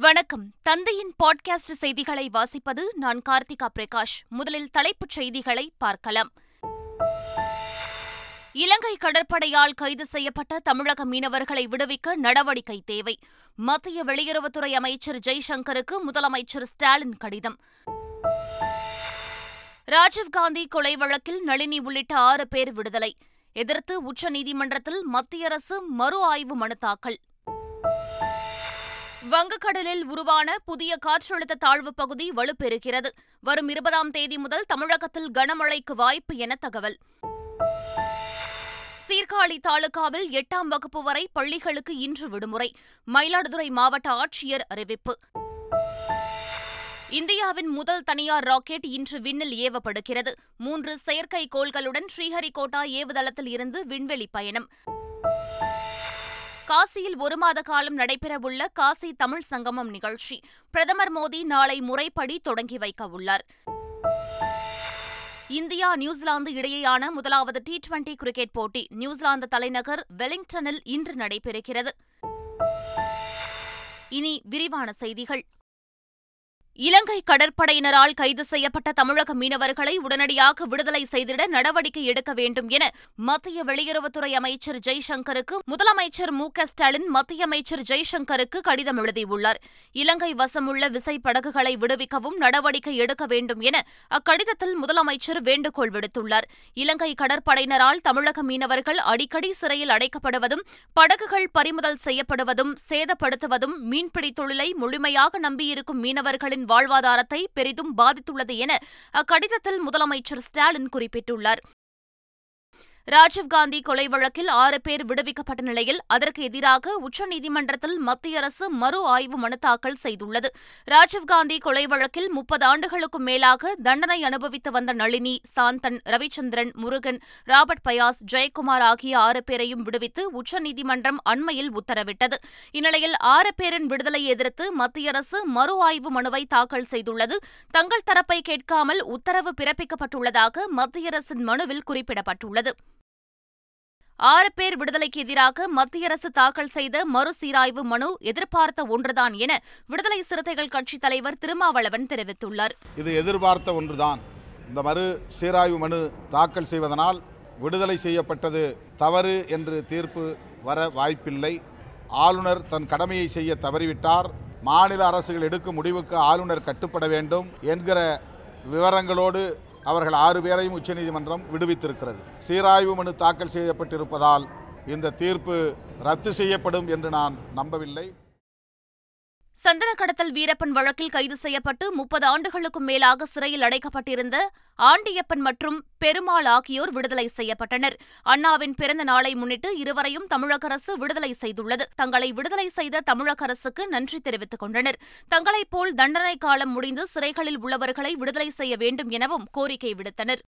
வணக்கம். தந்தையின் பாட்காஸ்ட் செய்திகளை வாசிப்பது நான் கார்த்திகா பிரகாஷ். முதலில் தலைப்புச் செய்திகளை பார்க்கலாம். இலங்கை கடற்படையால் கைது செய்யப்பட்ட தமிழக மீனவர்களை விடுவிக்க நடவடிக்கை தேவை. மத்திய வெளியுறவுத்துறை அமைச்சர் ஜெய்சங்கருக்கு முதலமைச்சர் ஸ்டாலின் கடிதம். ராஜீவ்காந்தி கொலை வழக்கில் நளினி உள்ளிட்ட ஆறு பேர் விடுதலை. எதிர்த்து உச்சநீதிமன்றத்தில் மத்திய அரசு மறு ஆய்வு மனு தாக்கல். வங்கக்கடலில் உருவான புதிய காற்றழுத்த தாழ்வு பகுதி வலுப்பெறுகிறது. வரும் இருபதாம் தேதி முதல் தமிழகத்தில் கனமழைக்கு வாய்ப்பு என தகவல். சீர்காழி தாலுகாவில் எட்டாம் வகுப்பு வரை பள்ளிகளுக்கு இன்று விடுமுறை. மயிலாடுதுறை மாவட்ட ஆட்சியர் அறிவிப்பு. இந்தியாவின் முதல் தனியார் ராக்கெட் இன்று விண்ணில் ஏவப்படுகிறது. மூன்று செயற்கை கோள்களுடன் ஸ்ரீஹரிகோட்டா ஏவுதளத்தில் இருந்து விண்வெளி பயணம். காசியில் ஒரு மாத காலம் நடைபெறவுள்ள காசி தமிழ் சங்கமம் நிகழ்ச்சி. பிரதமர் மோடி நாளை முறைப்படி தொடங்கி வைக்க உள்ளார். இந்தியா நியூசிலாந்து இடையேயான முதலாவது டி டுவெண்டி கிரிக்கெட் போட்டி நியூசிலாந்து தலைநகர் வெலிங்டனில் இன்று நடைபெறுகிறது. இனி விரிவான செய்திகள். இலங்கை கடற்படையினரால் கைது செய்யப்பட்ட தமிழக மீனவர்களை உடனடியாக விடுதலை செய்திட நடவடிக்கை எடுக்க வேண்டும் என மத்திய வெளியுறவுத்துறை அமைச்சர் ஜெய்சங்கருக்கு முதலமைச்சர் மு ஸ்டாலின் மத்திய அமைச்சர் ஜெய்சங்கருக்கு கடிதம் எழுதியுள்ளார். இலங்கை வசமுள்ள விசைப்படகுகளை விடுவிக்கவும் நடவடிக்கை எடுக்க வேண்டும் என அக்கடிதத்தில் முதலமைச்சர் வேண்டுகோள் விடுத்துள்ளார். இலங்கை கடற்படையினரால் தமிழக மீனவர்கள் அடிக்கடி சிறையில் அடைக்கப்படுவதும் படகுகள் பறிமுதல் செய்யப்படுவதும் சேதப்படுத்துவதும் மீன்பிடி தொழிலை முழுமையாக நம்பியிருக்கும் மீனவர்களின் வாழ்வாதாரத்தை பெரிதும் பாதித்துள்ளது என அக்கடிதத்தில் முதலமைச்சர் ஸ்டாலின் குறிப்பிட்டுள்ளார். ராஜீவ்காந்தி கொலை வழக்கில் ஆறு பேர் விடுவிக்கப்பட்ட நிலையில் அதற்கு எதிராக உச்சநீதிமன்றத்தில் மத்திய அரசு மறு ஆய்வு மனு தாக்கல் செய்துள்ளது. ராஜீவ்காந்தி கொலை வழக்கில் முப்பது ஆண்டுகளுக்கும் மேலாக தண்டனை அனுபவித்து வந்த நளினி சாந்தன் ரவிச்சந்திரன் முருகன் ராபர்ட் பயாஸ் ஜெயக்குமார் ஆகிய ஆறு பேரையும் விடுவித்து உச்சநீதிமன்றம் அண்மையில் உத்தரவிட்டது. இந்நிலையில் ஆறு பேரின் விடுதலையை எதிர்த்து மத்திய அரசு மறு ஆய்வு மனுவை தாக்கல் செய்துள்ளது. தங்கள் தரப்பை கேட்காமல் உத்தரவு பிறப்பிக்கப்பட்டுள்ளதாக மத்திய அரசின் மனுவில் குறிப்பிடப்பட்டுள்ளது. ஆறு பேர் விடுதலைக்கு எதிராக மத்திய அரசு தாக்கல் செய்த மறுசீராய்வு மனு எதிர்பார்த்த ஒன்றுதான் என விடுதலை சிறுத்தைகள் கட்சித் தலைவர் திருமாவளவன் தெரிவித்துள்ளார். இது எதிர்பார்த்த ஒன்றுதான். இந்த மறு சீராய்வு மனு தாக்கல் செய்வதனால் விடுதலை செய்யப்பட்டது தவறு என்று தீர்ப்பு வர வாய்ப்பில்லை. ஆளுநர் தன் கடமையை செய்ய தவறிவிட்டார். மாநில அரசுகள் எடுக்கும் முடிவுக்கு ஆளுநர் கட்டுப்பட வேண்டும் என்கிற விவரங்களோடு அவர்கள் ஆறு பேரையும் உச்சநீதிமன்றம் விடுவித்திருக்கிறது. சீராய்வு மனு தாக்கல் செய்யப்பட்டிருப்பதால் இந்த தீர்ப்பு ரத்து செய்யப்படும் என்று நான் நம்பவில்லை. சந்தன கடத்தல் வீரப்பன் வழக்கில் கைது செய்யப்பட்டு முப்பது ஆண்டுகளுக்கும் மேலாக சிறையில் அடைக்கப்பட்டிருந்த ஆண்டியப்பன் மற்றும் பெருமாள் ஆகியோர் விடுதலை செய்யப்பட்டனர். அண்ணாவின் பிறந்த நாளை முன்னிட்டு இருவரையும் தமிழக அரசு விடுதலை செய்துள்ளது. தங்களை விடுதலை செய்த தமிழக அரசுக்கு நன்றி தெரிவித்துக் கொண்டனர். தங்களைப் போல் தண்டனை காலம் முடிந்து சிறைகளில் உள்ளவர்களை விடுதலை செய்ய வேண்டும் எனவும் கோரிக்கை விடுத்தனர்.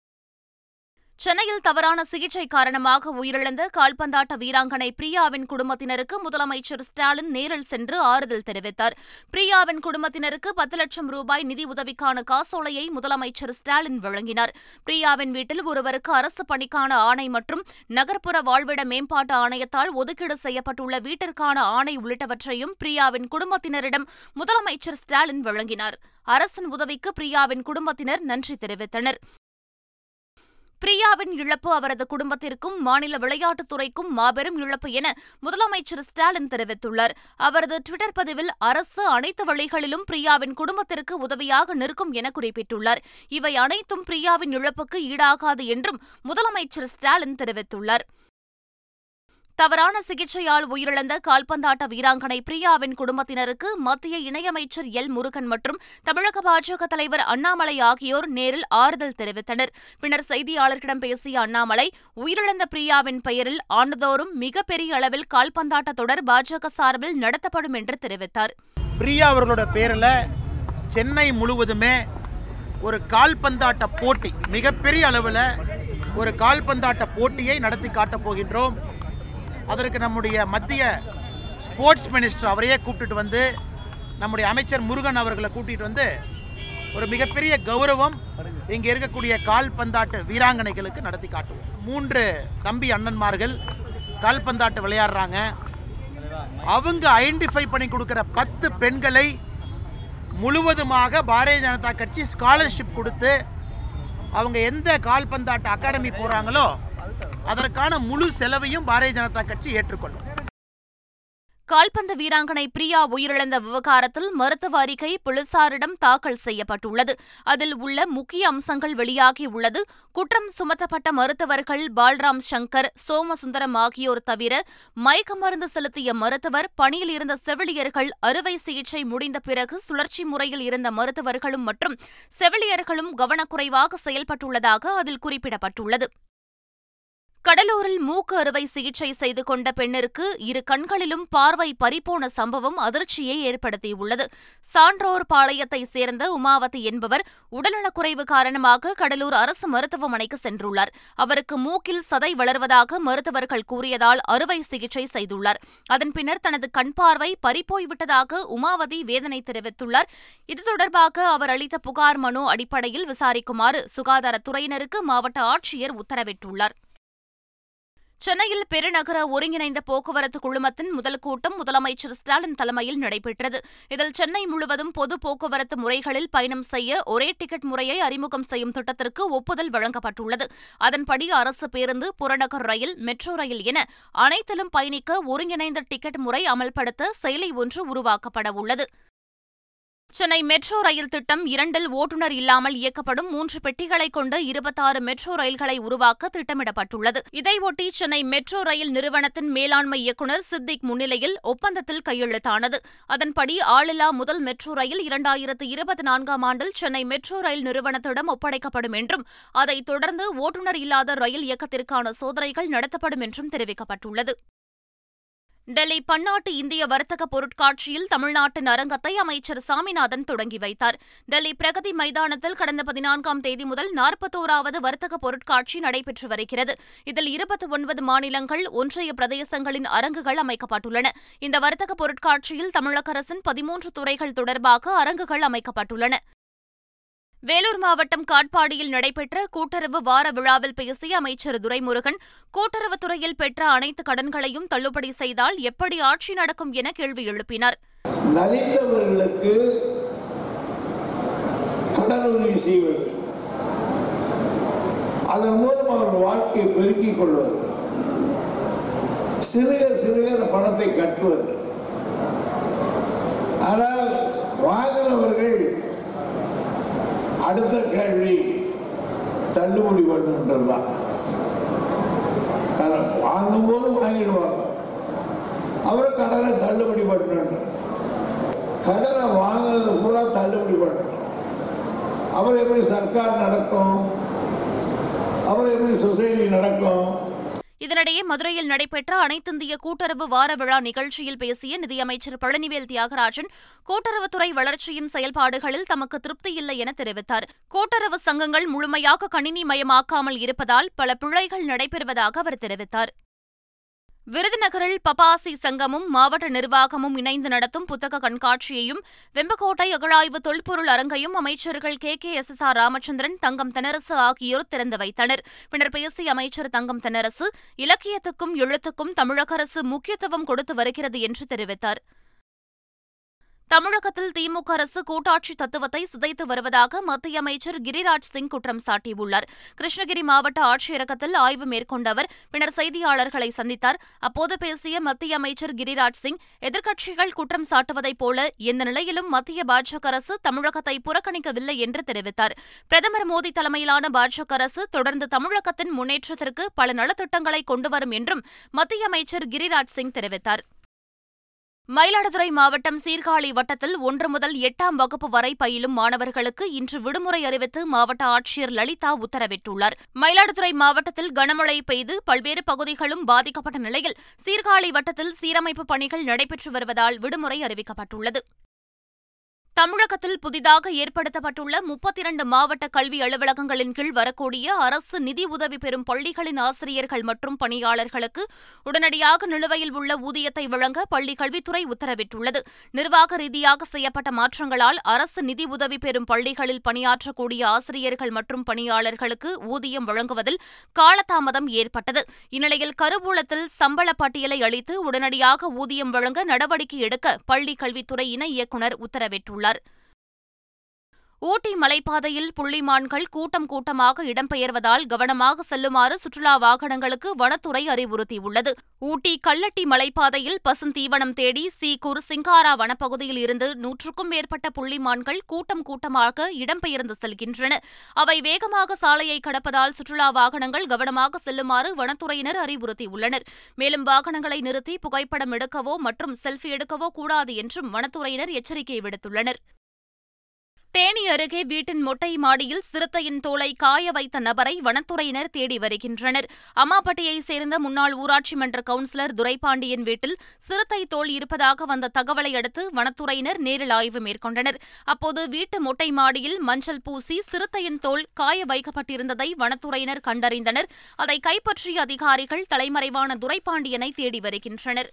சென்னையில் தவறான சிகிச்சை காரணமாக உயிரிழந்த கால்பந்தாட்ட வீராங்கனை பிரியாவின் குடும்பத்தினருக்கு முதலமைச்சர் ஸ்டாலின் நேரில் சென்று ஆறுதல் தெரிவித்தார். பிரியாவின் குடும்பத்தினருக்கு பத்து லட்சம் ரூபாய் நிதி உதவிக்கான காசோலையை முதலமைச்சர் ஸ்டாலின் வழங்கினார். பிரியாவின் வீட்டில் ஒருவருக்கு அரசு பணிக்கான ஆணை மற்றும் நகர்ப்புற வாழ்விட மேம்பாட்டு ஆணையத்தால் ஒதுக்கீடு செய்யப்பட்டுள்ள வீட்டிற்கான ஆணை உள்ளிட்டவற்றையும் பிரியாவின் குடும்பத்தினரிடம் முதலமைச்சர் ஸ்டாலின் வழங்கினார். அரசின் உதவிக்கு பிரியாவின் குடும்பத்தினர் நன்றி தெரிவித்தனர். பிரியாவின் இழப்பு அவரது குடும்பத்திற்கும் மாநில விளையாட்டுத்துறைக்கும் மாபெரும் இழப்பு என முதலமைச்சர் ஸ்டாலின் தெரிவித்துள்ளார். அவரது டுவிட்டர் பதிவில் அரசு அனைத்து வழிகளிலும் பிரியாவின் குடும்பத்திற்கு உதவியாக நிற்கும் என குறிப்பிட்டுள்ளார். இவை அனைத்தும் பிரியாவின் இழப்புக்கு ஈடாகாது என்றும் முதலமைச்சர் ஸ்டாலின் தெரிவித்துள்ளார். தவறான சிகிச்சையால் உயிரிழந்த கால்பந்தாட்ட வீராங்கனை பிரியாவின் குடும்பத்தினருக்கு மத்திய இணையமைச்சர் எல். முருகன் மற்றும் தமிழக பாஜக தலைவர் அண்ணாமலை ஆகியோர் நேரில் ஆறுதல் தெரிவித்தனர். பின்னர் செய்தியாளர்களிடம் பேசிய அண்ணாமலை உயிரிழந்த பிரியாவின் பெயரில் ஆண்டுதோறும் மிகப்பெரிய அளவில் கால்பந்தாட்ட தொடர் பாஜக சார்பில் நடத்தப்படும் என்று தெரிவித்தார். பிரியா அவர்களோட பேரில் சென்னை முழுவதுமே ஒரு கால்பந்தாட்ட போட்டி மிகப்பெரிய அளவில் ஒரு கால்பந்தாட்ட போட்டியை நடத்தி காட்டப் போகின்றோம். அதற்கு நம்முடைய மத்திய ஸ்போர்ட்ஸ் மினிஸ்டர் அவரையே கூப்பிட்டுட்டு வந்து நம்முடைய அமைச்சர் முருகன் அவர்களை கூட்டிகிட்டு வந்து ஒரு மிகப்பெரிய கௌரவம் இங்கே இருக்கக்கூடிய கால்பந்தாட்டு வீராங்கனைகளுக்கு நடத்தி காட்டுவோம். மூன்று தம்பி அண்ணன்மார்கள் கால்பந்தாட்டு விளையாடுறாங்க. அவங்க ஐடென்டிஃபை பண்ணி கொடுக்குற பத்து பெண்களை முழுவதுமாக பாரதிய ஜனதா கட்சி ஸ்காலர்ஷிப் கொடுத்து அவங்க எந்த கால்பந்தாட்டு அகாடமி போகிறாங்களோ அதற்கான முழு செலவையும் பாரதிய ஜனதா கட்சி ஏற்றுக்கொள்ளும். கால்பந்து வீராங்கனை பிரியா உயிரிழந்த விவகாரத்தில் மருத்துவ அறிக்கை போலீசாரிடம் தாக்கல் செய்யப்பட்டுள்ளது. அதில் உள்ள முக்கிய அம்சங்கள் வெளியாகியுள்ளது குற்றம் சுமத்தப்பட்ட மருத்துவர்கள் பால்ராம் சங்கர் சோமசுந்தரம் ஆகியோர் தவிர மயக்க மருந்து செலுத்திய மருத்துவர் பணியில் இருந்த செவிலியர்கள் அறுவை சிகிச்சை முடிந்த பிறகு சுழற்சி முறையில் இருந்த மருத்துவர்களும் மற்றும் செவிலியர்களும் கவனக்குறைவாக செயல்பட்டுள்ளதாக அதில் குறிப்பிடப்பட்டுள்ளது. கடலூரில் மூக்கு அறுவை சிகிச்சை செய்து கொண்ட பெண்ணிற்கு இரு கண்களிலும் பார்வை பறிபோன சம்பவம் அதிர்ச்சியை ஏற்படுத்தியுள்ளது. சான்றோர் பாளையத்தைச் சேர்ந்த உமாவதி என்பவர் உடல்நலக்குறைவு காரணமாக கடலூர் அரசு மருத்துவமனைக்கு சென்றுள்ளார். அவருக்கு மூக்கில் சதை வளர்வதாக மருத்துவர்கள் கூறியதால் அறுவை சிகிச்சை செய்துள்ளார். அதன் பின்னர் தனது கண் பார்வை பறிப்போய்விட்டதாக உமாவதி வேதனை தெரிவித்துள்ளார். இது தொடர்பாக அவர் அளித்த புகார் மனு அடிப்படையில் விசாரிக்குமாறு சுகாதாரத்துறையினருக்கு மாவட்ட ஆட்சியர் உத்தரவிட்டுள்ளார். சென்னையில் பெருநகர ஒருங்கிணைந்த போக்குவரத்து குழுமத்தின் முதல் கூட்டம் முதலமைச்சர் ஸ்டாலின் தலைமையில் நடைபெற்றது. இதில் சென்னை முழுவதும் பொது போக்குவரத்து முறைகளில் பயணம் செய்ய ஒரே டிக்கெட் முறையை அறிமுகம் செய்யும் திட்டத்திற்கு ஒப்புதல் வழங்கப்பட்டுள்ளது. அதன்படி அரசு பேருந்து புறநகர் ரயில் மெட்ரோ ரயில் என அனைத்திலும் பயணிக்க ஒருங்கிணைந்த டிக்கெட் முறை அமல்படுத்த செயலி ஒன்று உருவாக்கப்பட உள்ளது சென்னை மெட்ரோ ரயில் திட்டம் இரண்டில் ஓட்டுநர் இல்லாமல் இயக்கப்படும் மூன்று பெட்டிகளை கொண்டு இருபத்தாறு மெட்ரோ ரயில்களை உருவாக்க திட்டமிடப்பட்டுள்ளது. இதையொட்டி சென்னை மெட்ரோ ரயில் நிறுவனத்தின் மேலாண்மை இயக்குநர் சித்திக் முன்னிலையில் ஒப்பந்தத்தில் கையெழுத்தானது. அதன்படி ஆளில்லா முதல் மெட்ரோ ரயில் இரண்டாயிரத்து இருபத்தி நான்காம் ஆண்டில் சென்னை மெட்ரோ ரயில் நிறுவனத்திடம் ஒப்படைக்கப்படும் என்றும் அதைத் தொடர்ந்து ஓட்டுநர் இல்லாத ரயில் இயக்கத்திற்கான சோதனைகள் நடத்தப்படும் என்றும் தெரிவிக்கப்பட்டுள்ளது. டெல்லி பன்னாட்டு இந்திய வர்த்தக பொருட்காட்சியில் தமிழ்நாட்டின் அரங்கத்தை அமைச்சர் சாமிநாதன் தொடங்கி வைத்தார். டெல்லி பிரகதி மைதானத்தில் கடந்த பதினான்காம் தேதி முதல் நாற்பத்தோராவது வர்த்தக பொருட்காட்சி நடைபெற்று வருகிறது. இதில் இருபத்தி ஒன்பது மாநிலங்கள் ஒன்றிய பிரதேசங்களின் அரங்குகள் அமைக்கப்பட்டுள்ளன. இந்த வர்த்தக பொருட்காட்சியில் தமிழக அரசின் பதிமூன்று துறைகள் தொடர்பாக அரங்குகள் அமைக்கப்பட்டுள்ளன. வேலூர் மாவட்டம் காட்பாடியில் நடைபெற்ற கூட்டுறவு வார விழாவில் பேசிய அமைச்சர் துரைமுருகன் கூட்டுறவுத்துறையில் பெற்ற அனைத்து கடன்களையும் தள்ளுபடி செய்தால் எப்படி ஆட்சி நடக்கும் என கேள்வி எழுப்பினார். நலிந்தவர்களுக்கு கடனுதவி செய்வது அதன் மூலம் அவர் வாழ்க்கையை பெருக்கிக் கொள்வது சிறுக சிறுக பணத்தை கட்டுவது. ஆனால் வாங்கினவர்கள் அடுத்த கேள்வி தள்ளுபடி பண்ணுன்றது தான் கடன் வாங்கும்போது வாங்கிடுவாங்க. அப்புறம் கடனை தள்ளுபடி பண்ணணும் கடனை வாங்கினது பூரா தள்ளுபடி பண்ணணும் அப்புறம் எப்படி சர்க்கார் நடக்கும்? அப்புறம் எப்படி சொசைட்டி நடக்கும்? இதனிடையே மதுரையில் நடைபெற்ற அனைத்திந்திய கூட்டுறவு வார விழா நிகழ்ச்சியில் பேசிய நிதியமைச்சர் பழனிவேல் தியாகராஜன் கூட்டுறவுத்துறை வளர்ச்சியின் செயல்பாடுகளில் தமக்கு திருப்தியில்லை என தெரிவித்தார். கூட்டுறவு சங்கங்கள் முழுமையாக கணினி மயமாக்காமல் இருப்பதால் பல பிழைகள் நடைபெறுவதாக அவர் தெரிவித்தார். விருதுநகரில் பபாசி சங்கமும் மாவட்ட நிர்வாகமும் இணைந்து நடத்தும் புத்தக கண்காட்சியையும் வெம்பகோட்டை அகழாய்வு தொல்பொருள் அரங்கையும் அமைச்சர்கள் K. K. S. S. R. Ramachandran Thangam Thennarasu ஆகியோர் திறந்து வைத்தனர். பின்னர் பேசிய அமைச்சர் தங்கம் தென்னரசு இலக்கியத்துக்கும் எழுத்துக்கும் தமிழக அரசு முக்கியத்துவம் கொடுத்து வருகிறது என்று தெரிவித்தார். தமிழகத்தில் திமுக அரசு கூட்டாட்சி தத்துவத்தை சிதைத்து வருவதாக மத்திய அமைச்சர் கிரிராஜ் சிங் குற்றம் சாட்டியுள்ளார். கிருஷ்ணகிரி மாவட்ட ஆட்சியரகத்தில் ஆய்வு மேற்கொண்ட அவர் பின்னர் செய்தியாளர்களை சந்தித்தார். அப்போது பேசிய மத்திய அமைச்சர் கிரிராஜ் சிங் எதிர்க்கட்சிகள் குற்றம் சாட்டுவதைப் போல எந்த நிலையிலும் மத்திய பாஜக அரசு தமிழகத்தை புறக்கணிக்கவில்லை என்று தெரிவித்தார். பிரதமர் மோடி தலைமையிலான பாஜக அரசு தொடர்ந்து தமிழகத்தின் முன்னேற்றத்திற்கு பல நலத்திட்டங்களை கொண்டுவரும் என்றும் மத்திய அமைச்சர் கிரிராஜ் சிங் தெரிவித்தார். மயிலாடுதுறை மாவட்டம் சீர்காழி வட்டத்தில் ஒன்று முதல் எட்டாம் வகுப்பு வரை பயிலும் மாணவர்களுக்கு இன்று விடுமுறை அறிவித்து மாவட்ட ஆட்சியர் லலிதா உத்தரவிட்டுள்ளார். மயிலாடுதுறை மாவட்டத்தில் கனமழை பெய்து பல்வேறு பகுதிகளும் பாதிக்கப்பட்ட நிலையில் சீர்காழி வட்டத்தில் சீரமைப்பு பணிகள் நடைபெற்று வருவதால் விடுமுறை அறிவிக்கப்பட்டுள்ளது. தமிழகத்தில் புதிதாக ஏற்படுத்தப்பட்டுள்ள முப்பத்தி இரண்டு மாவட்ட கல்வி அலுவலகங்களின் கீழ் வரக்கூடிய அரசு நிதி உதவி பெறும் பள்ளிகளின் ஆசிரியர்கள் மற்றும் பணியாளர்களுக்கு உடனடியாக நிலுவையில் உள்ள ஊதியத்தை வழங்க பள்ளிக் கல்வித்துறை உத்தரவிட்டுள்ளது. நிர்வாக ரீதியாக செய்யப்பட்ட மாற்றங்களால் அரசு நிதி உதவி பெறும் பள்ளிகளில் பணியாற்றக்கூடிய ஆசிரியர்கள் மற்றும் பணியாளர்களுக்கு ஊதியம் வழங்குவதில் காலதாமதம் ஏற்பட்டது. இந்நிலையில் கருவூலத்தில் சம்பள பட்டியலை அளித்து உடனடியாக ஊதியம் வழங்க நடவடிக்கை எடுக்க பள்ளிக் கல்வித்துறை இணை இயக்குநர் உத்தரவிட்டுள்ளார். lugar ஊட்டி மலைப்பாதையில் புள்ளிமான்கள் கூட்டம் கூட்டமாக இடம்பெயர்வதால் கவனமாக செல்லுமாறு சுற்றுலா வாகனங்களுக்கு வனத்துறை அறிவுறுத்தியுள்ளது. ஊட்டி கல்லட்டி மலைப்பாதையில் பசுந்தீவனம் தேடி சீக்கூர் சிங்காரா வனப்பகுதியில் இருந்து நூற்றுக்கும் மேற்பட்ட புள்ளிமான்கள் கூட்டம் கூட்டமாக இடம்பெயர்ந்து செல்கின்றன. அவை வேகமாக சாலையை கடப்பதால் சுற்றுலா வாகனங்கள் கவனமாக செல்லுமாறு வனத்துறையினர் அறிவுறுத்தியுள்ளனர். மேலும் வாகனங்களை நிறுத்தி புகைப்படம் எடுக்கவோ மற்றும் செல்ஃபி எடுக்கவோ கூடாது என்றும் வனத்துறையினர் எச்சரிக்கை விடுத்துள்ளனர். தேனி அருகே வீட்டின் மொட்டை மாடியில் சிறுத்தையின் தோலை காய வைத்த நபரை வனத்துறையினர் தேடி வருகின்றனர். அம்மாப்பட்டியைச் சேர்ந்த முன்னாள் ஊராட்சி மன்ற கவுன்சிலர் துரைபாண்டியன் வீட்டில் சிறுத்தை தோல் இருப்பதாக வந்த தகவலை அடுத்து வனத்துறையினர் நேரில் ஆய்வு மேற்கொண்டனர். அப்போது வீட்டு மொட்டை மாடியில் மஞ்சள் பூசி சிறுத்தையின் தோல் காய வைக்கப்பட்டிருந்ததை வனத்துறையினர் கண்டறிந்தனர். அதை கைப்பற்றிய அதிகாரிகள் தலைமறைவான துரைபாண்டியனை தேடி வருகின்றனர்.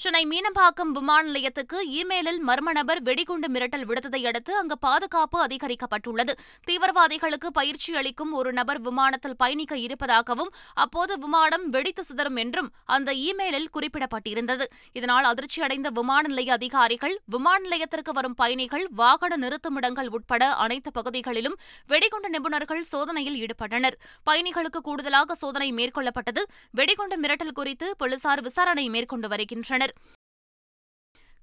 சென்னை மீனம்பாக்கம் விமான நிலையத்துக்கு இமெயிலில் மர்ம நபர் வெடிகுண்டு மிரட்டல் விடுத்ததை அடுத்து அங்கு பாதுகாப்பு அதிகரிக்கப்பட்டுள்ளது. தீவிரவாதிகளுக்கு பயிற்சி அளிக்கும் ஒரு நபர் விமானத்தில் பயணிக்க இருப்பதாகவும் அப்போது விமானம் வெடித்து சிதறும் என்றும் அந்த இமெயிலில் குறிப்பிடப்பட்டிருந்தது. இதனால் அதிர்ச்சியடைந்த விமான நிலைய அதிகாரிகள் விமான நிலையத்திற்கு வரும் பயணிகள் வாகன நிறுத்துமிடங்கள் உட்பட அனைத்து பகுதிகளிலும் வெடிகுண்டு நிபுணர்கள் சோதனையில் ஈடுபட்டனர். பயணிகளுக்கு கூடுதலாக சோதனை மேற்கொள்ளப்பட்டது. வெடிகுண்டு மிரட்டல் குறித்து போலீசார் விசாரணை மேற்கொண்டு வருகின்றனர்.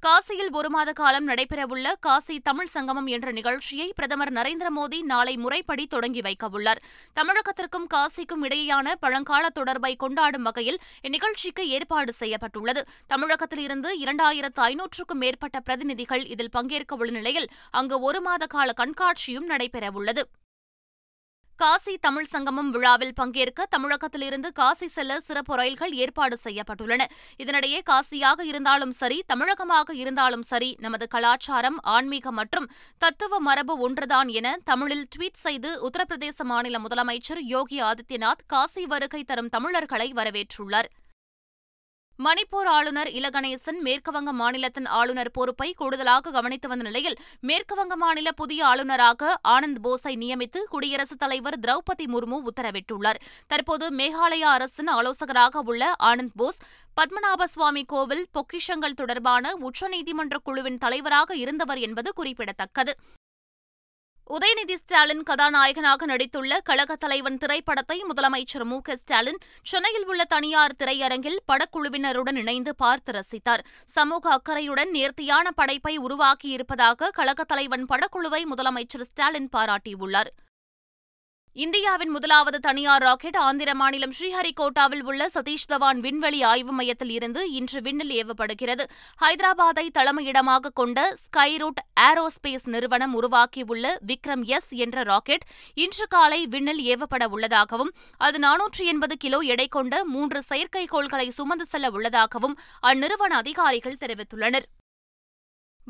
காசியில் ஒரு மாத காலம் நடைபெறவுள்ள காசி தமிழ் சங்கமம் என்ற நிகழ்ச்சியை பிரதமர் நரேந்திர மோடி நாளை முறைப்படி தொடங்கி வைக்கவுள்ளார். தமிழகத்திற்கும் காசிக்கும் இடையேயான பழங்கால தொடர்பை கொண்டாடும் வகையில் இந்நிகழ்ச்சிக்கு ஏற்பாடு செய்யப்பட்டுள்ளது. தமிழகத்திலிருந்து இரண்டாயிரத்து ஐநூற்றுக்கும் மேற்பட்ட பிரதிநிதிகள் இதில் பங்கேற்கவுள்ள நிலையில் அங்கு ஒரு மாத கால கண்காட்சியும் நடைபெறவுள்ளது. காசி தமிழ் சங்கமம் விழாவில் பங்கேற்க தமிழகத்திலிருந்து காசி செல்ல சிறப்பு ரயில்கள் ஏற்பாடு செய்யப்பட்டுள்ளன. இதனிடையே காசியாக இருந்தாலும் சரி தமிழகமாக இருந்தாலும் சரி நமது கலாச்சாரம் ஆன்மீகம் மற்றும் தத்துவ மரபு ஒன்றுதான் என தமிழில் ட்வீட் செய்து உத்தரப்பிரதேச மாநில முதலமைச்சர் யோகி ஆதித்யநாத் காசி வருகை தரும் தமிழர்களை வரவேற்றுள்ளார். மணிப்பூர் ஆளுநர் இலகணேசன் மேற்குவங்க மாநிலத்தின் ஆளுநர் பொறுப்பை கூடுதலாக கவனித்து வந்த நிலையில் மேற்குவங்க மாநில புதிய ஆளுநராக ஆனந்த் போஸை நியமித்து குடியரசுத் தலைவர் திரௌபதி முர்மு உத்தரவிட்டுள்ளார். தற்போது மேகாலயா அரசின் ஆலோசகராக உள்ள ஆனந்த் போஸ் பத்மநாப சுவாமி கோவில் பொக்கிஷங்கள் தொடர்பான உச்சநீதிமன்ற குழுவின் தலைவராக இருந்தவர் என்பது குறிப்பிடத்தக்கது. உதயநிதி ஸ்டாலின் கதாநாயகனாக நடித்துள்ள கழகத் தலைவன் திரைப்படத்தை முதலமைச்சர் மு ஸ்டாலின் சென்னையில் உள்ள தனியார் திரையரங்கில் படக்குழுவினருடன் இணைந்து பார்த்து ரசித்தார். சமூக அக்கறையுடன் நேர்த்தியான படைப்பை உருவாக்கியிருப்பதாக கழகத் தலைவன் படக்குழுவை முதலமைச்சர் ஸ்டாலின் பாராட்டியுள்ளார். இந்தியாவின் முதலாவது தனியார் ராக்கெட் ஆந்திர மாநிலம் ஸ்ரீஹரிகோட்டாவில் உள்ள சதீஷ் தவான் விண்வெளி ஆய்வு மையத்தில் இருந்து இன்று விண்ணில் ஏவப்படுகிறது. ஹைதராபாத்தை தலைமையிடமாக கொண்ட ஸ்கைரூட் ஏரோஸ்பேஸ் நிறுவனம் உருவாக்கியுள்ள விக்ரம் எஸ் என்ற ராக்கெட் இன்று காலை விண்ணில் ஏவப்பட உள்ளதாகவும் அது நானூற்றி எண்பது கிலோ எடை கொண்ட மூன்று செயற்கைக்கோள்களை சுமந்து செல்ல உள்ளதாகவும் அந்நிறுவன அதிகாரிகள் தெரிவித்துள்ளனர்.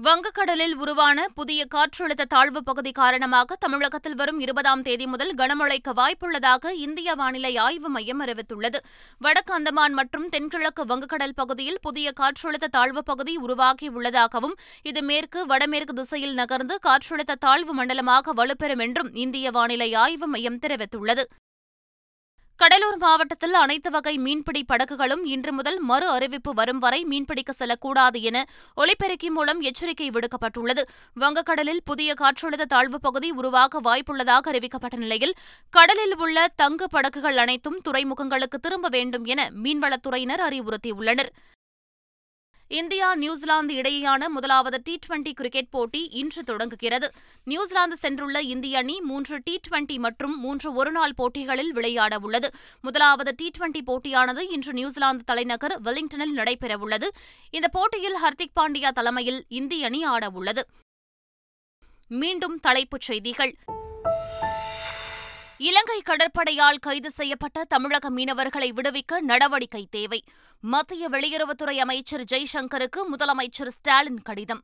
வங்கக்கடலில் உருவான புதிய காற்றழுத்த தாழ்வு பகுதி காரணமாக தமிழகத்தில் வரும் இருபதாம் தேதி முதல் கனமழைக்கு வாய்ப்புள்ளதாக இந்திய வானிலை ஆய்வு மையம் அறிவித்துள்ளது. வடக்கு அந்தமான் மற்றும் தென்கிழக்கு வங்கக்கடல் பகுதியில் புதிய காற்றழுத்த தாழ்வு பகுதி உருவாகியுள்ளதாகவும் இது மேற்கு வடமேற்கு திசையில் நகர்ந்து காற்றழுத்த தாழ்வு மண்டலமாக வலுப்பெறும் என்றும் இந்திய வானிலை ஆய்வு மையம் தெரிவித்துள்ளது. கடலூர் மாவட்டத்தில் அனைத்து வகை மீன்பிடி படகுகளும் இன்று முதல் மறு அறிவிப்பு வரும் வரை மீன்பிடிக்க செல்லக்கூடாது என ஒலிபெருக்கி மூலம் எச்சரிக்கை விடுக்கப்பட்டுள்ளது. வங்கக்கடலில் புதிய காற்றழுத்த தாழ்வு பகுதி உருவாக வாய்ப்புள்ளதாக அறிவிக்கப்பட்ட நிலையில் கடலில் உள்ள தங்கு படகுகள் அனைத்தும் துறைமுகங்களுக்கு திரும்ப வேண்டும் என மீன்வளத்துறையினர் அறிவுறுத்தியுள்ளனர். இந்தியா நியூசிலாந்து இடையேயான முதலாவது டி டுவெண்டி கிரிக்கெட் போட்டி இன்று தொடங்குகிறது. நியூசிலாந்து சென்றுள்ள இந்திய அணி மூன்று டி டுவெண்டி மற்றும் மூன்று ஒருநாள் போட்டிகளில் விளையாட உள்ளது. முதலாவது டி டுவெண்டி போட்டியானது இன்று நியூசிலாந்து தலைநகர் வெலிங்டனில் நடைபெறவுள்ளது. இந்த போட்டியில் ஹர்திக் பாண்டியா தலைமையில் இந்திய அணி ஆடவுள்ளது. மீண்டும் தலைப்புச் செய்திகள். இலங்கை கடற்படையால் கைது செய்யப்பட்ட தமிழக மீனவர்களை விடுவிக்க நடவடிக்கை தேவை. மத்திய வெளியுறவுத்துறை அமைச்சர் ஜெய்சங்கருக்கு முதலமைச்சர் ஸ்டாலின் கடிதம்.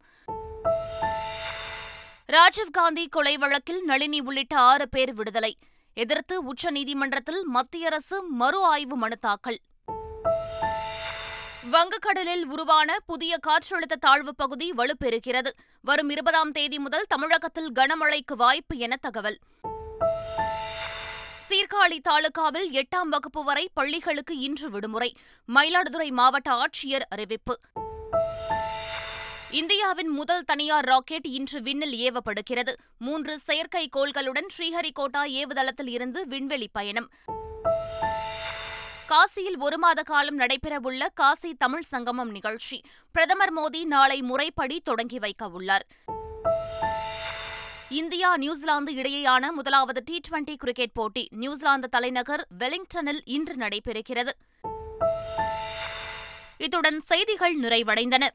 ராஜீவ்காந்தி கொலை வழக்கில் நளினி உள்ளிட்ட ஆறு பேர் விடுதலை. எதிர்த்து உச்சநீதிமன்றத்தில் மத்திய அரசு மறு ஆய்வு மனு தாக்கல். வங்கக்கடலில் உருவான புதிய காற்றழுத்த தாழ்வு பகுதி வலுப்பெறுகிறது. வரும் இருபதாம் தேதி முதல் தமிழகத்தில் கனமழைக்கு வாய்ப்பு என தகவல். சீர்காழி தாலுகாவில் எட்டாம் வகுப்பு வரை பள்ளிகளுக்கு இன்று விடுமுறை. மயிலாடுதுறை மாவட்ட ஆட்சியர் அறிவிப்பு. இந்தியாவின் முதல் தனியார் ராக்கெட் இன்று விண்ணில் ஏவப்படுகிறது. மூன்று செயற்கைக்கோள்களுடன் ஸ்ரீஹரிகோட்டா ஏவுதளத்தில் இருந்து விண்வெளி பயணம். காசியில் ஒரு மாத காலம் நடைபெறவுள்ள காசி தமிழ் சங்கமம் நிகழ்ச்சி. பிரதமர் மோடி நாளை முறைப்படி தொடங்கி வைக்க உள்ளார். இந்தியா நியூசிலாந்து இடையேயான முதலாவது டி டுவெண்டி கிரிக்கெட் போட்டி நியூசிலாந்து தலைநகர் வெலிங்டனில் இன்று நடைபெறுகிறது. இத்துடன் செய்திகள் நிறைவடைந்தன.